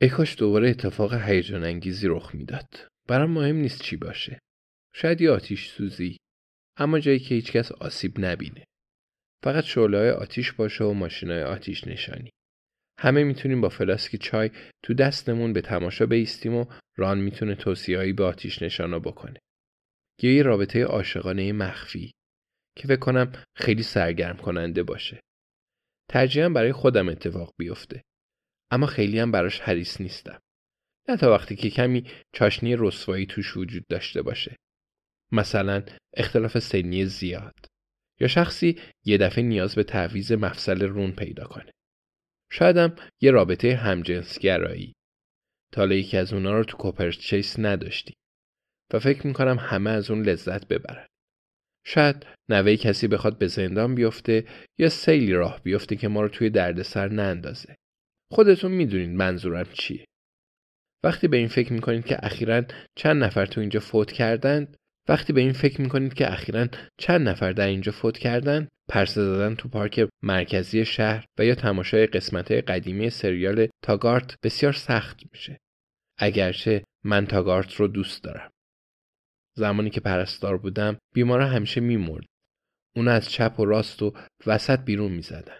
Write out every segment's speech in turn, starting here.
ای کاش دوباره اتفاق هیجان انگیزی رخ می‌داد. برام مهم نیست چی باشه. شاید یه آتیش سوزی اما جایی که هیچکس آسیب نبینه. فقط شعله آتیش باشه و ماشینای آتیش نشانی. همه می‌تونیم با فلاسک چای تو دستمون به تماشا بیستیم و ران می‌تونه توصیهایی به آتیش نشانا بکنه. یا یه رابطه عاشقانه مخفی که فکر کنم خیلی سرگرم کننده باشه. ترجیحاً برای خودم اتفاق بیفته. اما خیلی هم براش حریص نیستم. نه تا وقتی که کمی چاشنی رسوایی توش وجود داشته باشه. مثلا اختلاف سنی زیاد یا شخصی یه دفعه نیاز به تعویز مفصل رون پیدا کنه. شایدم یه رابطه همجنسگرایی. تا یکی از اونا رو تو کوپرچیس نداشتی و فکر می‌کنم همه از اون لذت ببرن. شاید نوه کسی بخواد به زندان بیفته یا سیلی راه بیفته که ما رو توی دردسر نندازه. خودتون می‌دونید منظورم چیه. وقتی به این فکر می‌کنید که اخیرا چند نفر تو اینجا فوت کردند وقتی به این فکر می‌کنید که اخیرا چند نفر در اینجا فوت کردن پرسه زدن تو پارک مرکزی شهر و یا تماشای قسمت قدیمی سریال تاگارت بسیار سخت میشه. اگرچه من تاگارت رو دوست دارم. زمانی که پرستار بودم بیمارا همیشه میمرد. اون از چپ و راست و وسط بیرون می‌زدن.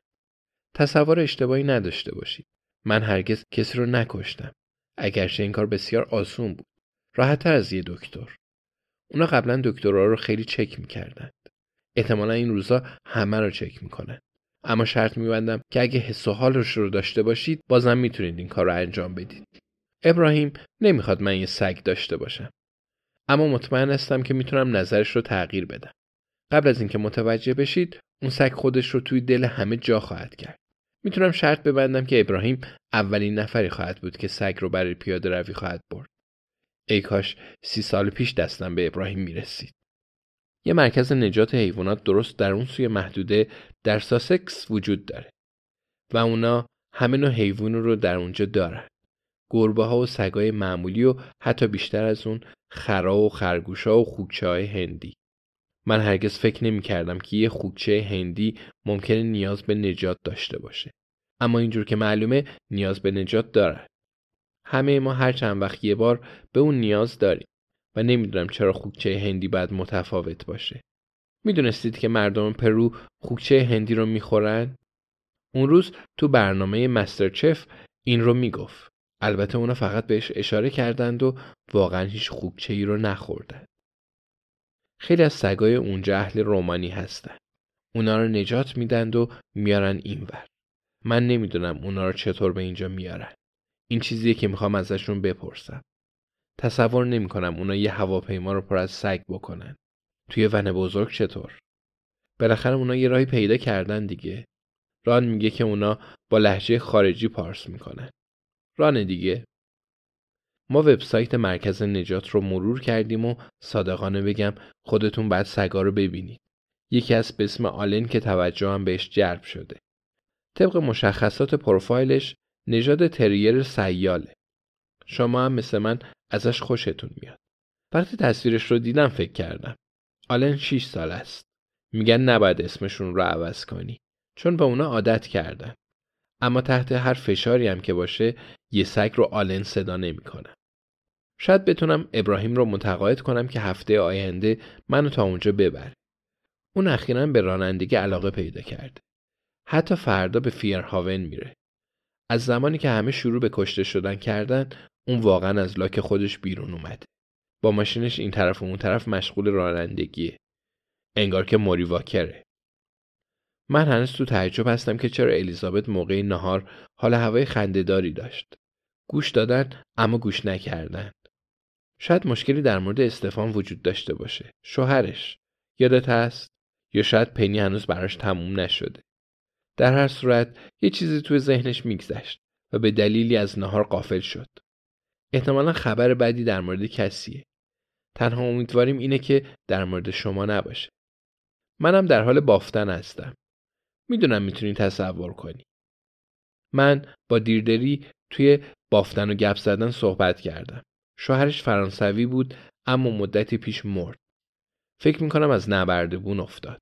تصور اشتباهی نداشته باشید. من هرگز کسی رو نکشتم اگرچه این کار بسیار آسون بود راحتتر از یه دکتر اونا قبلا دکترها رو خیلی چک می‌کردند. احتمالا این روزا همه رو چک می‌کنن. اما شرط میبندم که اگه حس و حالش رو داشته باشید بازم می‌تونید این کار رو انجام بدید. ابراهیم نمی‌خواد من یه سگ داشته باشم. اما مطمئن هستم که می‌تونم نظرش رو تغییر بدم. قبل از اینکه متوجه بشید اون سگ خودش رو توی دل همه جا خواهد کرد. می‌تونم شرط ببندم که ابراهیم اولین نفری خواهد بود که سگ رو برای پیاده روی خواهد برد. ای کاش سی سال پیش دستم به ابراهیم می‌رسید. یه مرکز نجات حیوانات درست در اون سوی محدوده در ساسکس وجود داره و اونا همه نوع حیوان رو در اونجا دارن. گربه ها و سگای معمولی و حتی بیشتر از اون خرا و خرگوشا و خوکچه های هندی. من هرگز فکر نمی کردم که یه خوکچه هندی ممکنه نیاز به نجات داشته باشه. اما اینجور که معلومه نیاز به نجات داره. همه ما هر چند وقت یه بار به اون نیاز داریم و نمی‌دونم چرا خوکچه هندی باید متفاوت باشه. می‌دونستید که مردم پرو خوکچه هندی رو می‌خورن؟ اون روز تو برنامه مسترچف این رو می‌گفت. البته اونا فقط بهش اشاره کردند و واقعا هیچ خوکچه ای رو نخوردن. خیلی از سگای اونجا اهل رومانی هستن. اونا رو نجات میدند و میارن اینور. من نمی‌دونم اونا رو چطور به اینجا میارن. این چیزیه که می‌خوام ازشون بپرسم. تصور نمی‌کنم اونا یه هواپیما رو پر از سگ بکنن. توی ون بزرگ چطور؟ بالاخره اونا یه راهی پیدا کردن دیگه. ران میگه که اونا با لحجه خارجی پارس می‌کنن. ران دیگه. ما وبسایت مرکز نجات رو مرور کردیم و صادقانه بگم خودتون بعد سگا رو ببینید. یکی از به اسم آلن که توجهم بهش جلب شده. طبق مشخصات پروفایلش نژاد تریر سیاله. شما هم مثل من ازش خوشتون میاد. وقتی تصویرش رو دیدم فکر کردم. آلن 6 سال است. میگن نباید اسمشون رو عوض کنی. چون به اونا عادت کردن. اما تحت هر فشاری هم که باشه یه سگ رو آلن صدا نمی‌کنه. شاید بتونم ابراهیم رو متقاعد کنم که هفته آینده منو تا اونجا ببره. اون اخیرا به رانندگی علاقه پیدا کرده. حتی فردا به فیرهاون میره. از زمانی که همه شروع به کشته شدن کردن اون واقعا از لاک خودش بیرون اومده. با ماشینش این طرف و اون طرف مشغول رانندگیه. انگار که موری واکره. من هنوز تو تعجب هستم که چرا الیزابت موقع نهار حال هوای خندهداری داشت. گوش دادن اما گوش نکردن. شاید مشکلی در مورد استفان وجود داشته باشه. شوهرش. یادت هست؟ یا شاید پنی هنوز براش تموم نشده. در هر صورت یه چیزی توی ذهنش میگذشت و به دلیلی از نهار قافل شد. احتمالا خبر بدی در مورد کسیه. تنها امیدواریم اینه که در مورد شما نباشه. منم در حال بافتن هستم. می‌دونم می‌تونی تصور کنی. من با دیردری توی بافتن و گپ زدن صحبت کردم. شوهرش فرانسوی بود اما مدتی پیش مرد. فکر می‌کنم از نبردبون افتاد.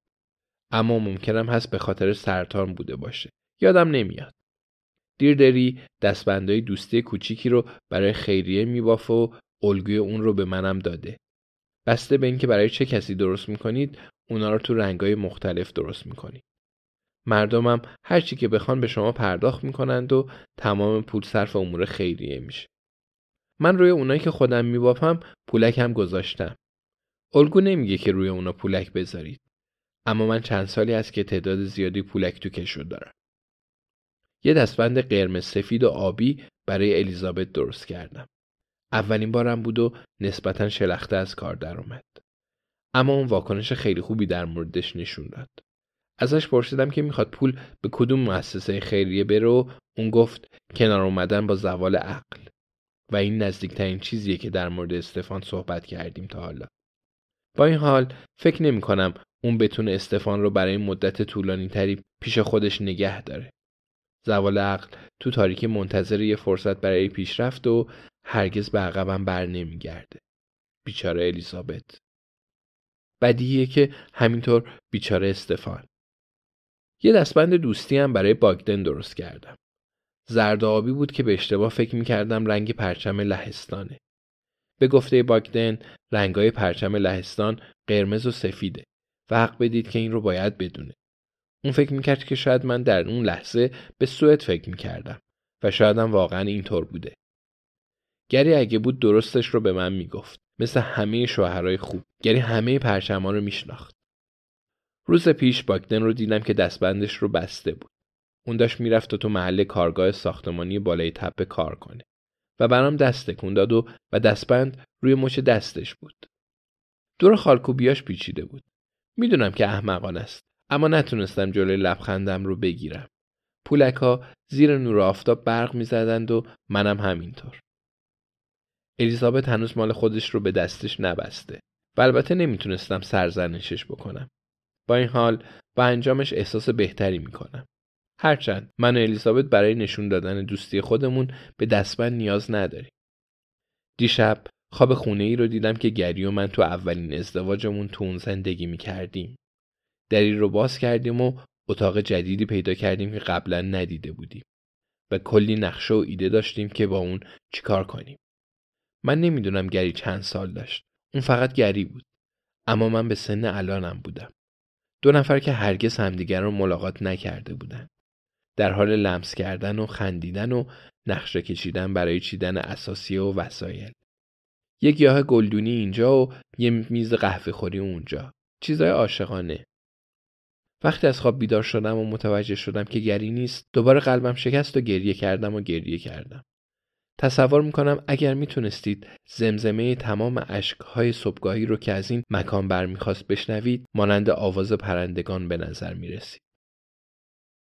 اما ممکنم هست به خاطر سرطان بوده باشه. یادم نمیاد. دیردری دستبندهای دوستی کوچیکی رو برای خیریه میبافه و الگوی اون رو به منم داده. بسته به اینکه برای چه کسی درست می‌کنید اونا رو تو رنگای مختلف درست می‌کنید. مردمم هر چی که بخوان به شما پرداخت می‌کنند و تمام پول صرف امور خیریه میشه. من روی اونایی که خودم میبافم پولک هم گذاشتم. الگو نمیگه که روی اونا پولک بذارید. اما من چند سالی است که تعداد زیادی پولک تو کشو دارم. یه دستبند قرمز سفید و آبی برای الیزابت درست کردم. اولین بارم بود و نسبتا شلخته از کار درآمد. اما اون واکنش خیلی خوبی در موردش نشون داد. ازش پرسیدم که می‌خواد پول به کدوم مؤسسه خیریه بره و اون گفت کنار اومدن با زوال عقل و این نزدیکترین چیزیه که در مورد استفان صحبت کردیم تا حالا. با این حال فکر نمی کنم اون بتونه استفان رو برای مدت طولانی تری پیش خودش نگه داره. زوال عقل تو تاریکی منتظر یه فرصت برای پیشرفت و هرگز به عقبم بر نمیگرده. بیچاره الیزابت. بدیهیه که همینطور بیچاره استفان. یه دستبند دوستی هم برای باگدن درست کردم. زرد آبی بود که به اشتباه فکر می‌کردم رنگ پرچم لهستانه. به گفته باگدن رنگای پرچم لهستان قرمز و سفیده و حق بدید که این رو باید بدونه. اون فکر می‌کرد که شاید من در اون لحظه به سوئد فکر می‌کردم و شایدم واقعا اینطور بوده. گری اگه بود درستش رو به من می‌گفت. مثل همه شوهرای خوب. گری همه پرچما رو میشناخت. روز پیش باگدن رو دیدم که دستبندش رو بسته بود. اون داشت می‌رفت تو محل کارگاه ساختمانی بالای تپه کار کنه و برام دست تکون داد و و دستبند روی مچ دستش بود. دور خالکوبیاش پیچیده بود. می‌دونم که احمقان است اما نتونستم جلوی لبخندم رو بگیرم. پولک ها زیر نور آفتاب برق می‌زدند و منم همینطور. الیزابت هنوز مال خودش رو به دستش نبسته و البته نمی‌تونستم سرزنشش بکنم. با این حال با انجامش احساس بهتری می‌کنم. هرچند من و الیزابت برای نشون دادن دوستی خودمون به دستبند نیاز نداریم. دیشب خواب خونه ای رو دیدم که گری و من تو اولین ازدواجمون تو اون زندگی می‌کردیم. دری رو باز کردیم و اتاق جدیدی پیدا کردیم که قبلا ندیده بودیم و کلی نقشه و ایده داشتیم که با اون چیکار کنیم. من نمی‌دونم گری چند سال داشت. اون فقط گری بود. اما من به سن الانم بودم. دو نفر که هرگز همدیگر رو ملاقات نکرده بودن. در حال لمس کردن و خندیدن و نقشه کشیدن برای چیدن اساسی و وسایل. یک گیاه گلدونی اینجا و یه میز قهوه خوری اونجا. چیزای عاشقانه. وقتی از خواب بیدار شدم و متوجه شدم که گری نیست دوباره قلبم شکست و گریه کردم و گریه کردم. تصور می‌کنم اگر می‌تونستید زمزمه تمام اشکهای صبحگاهی رو که از این مکان برمیخواست بشنوید مانند آواز پرندگان به نظر می‌رسید.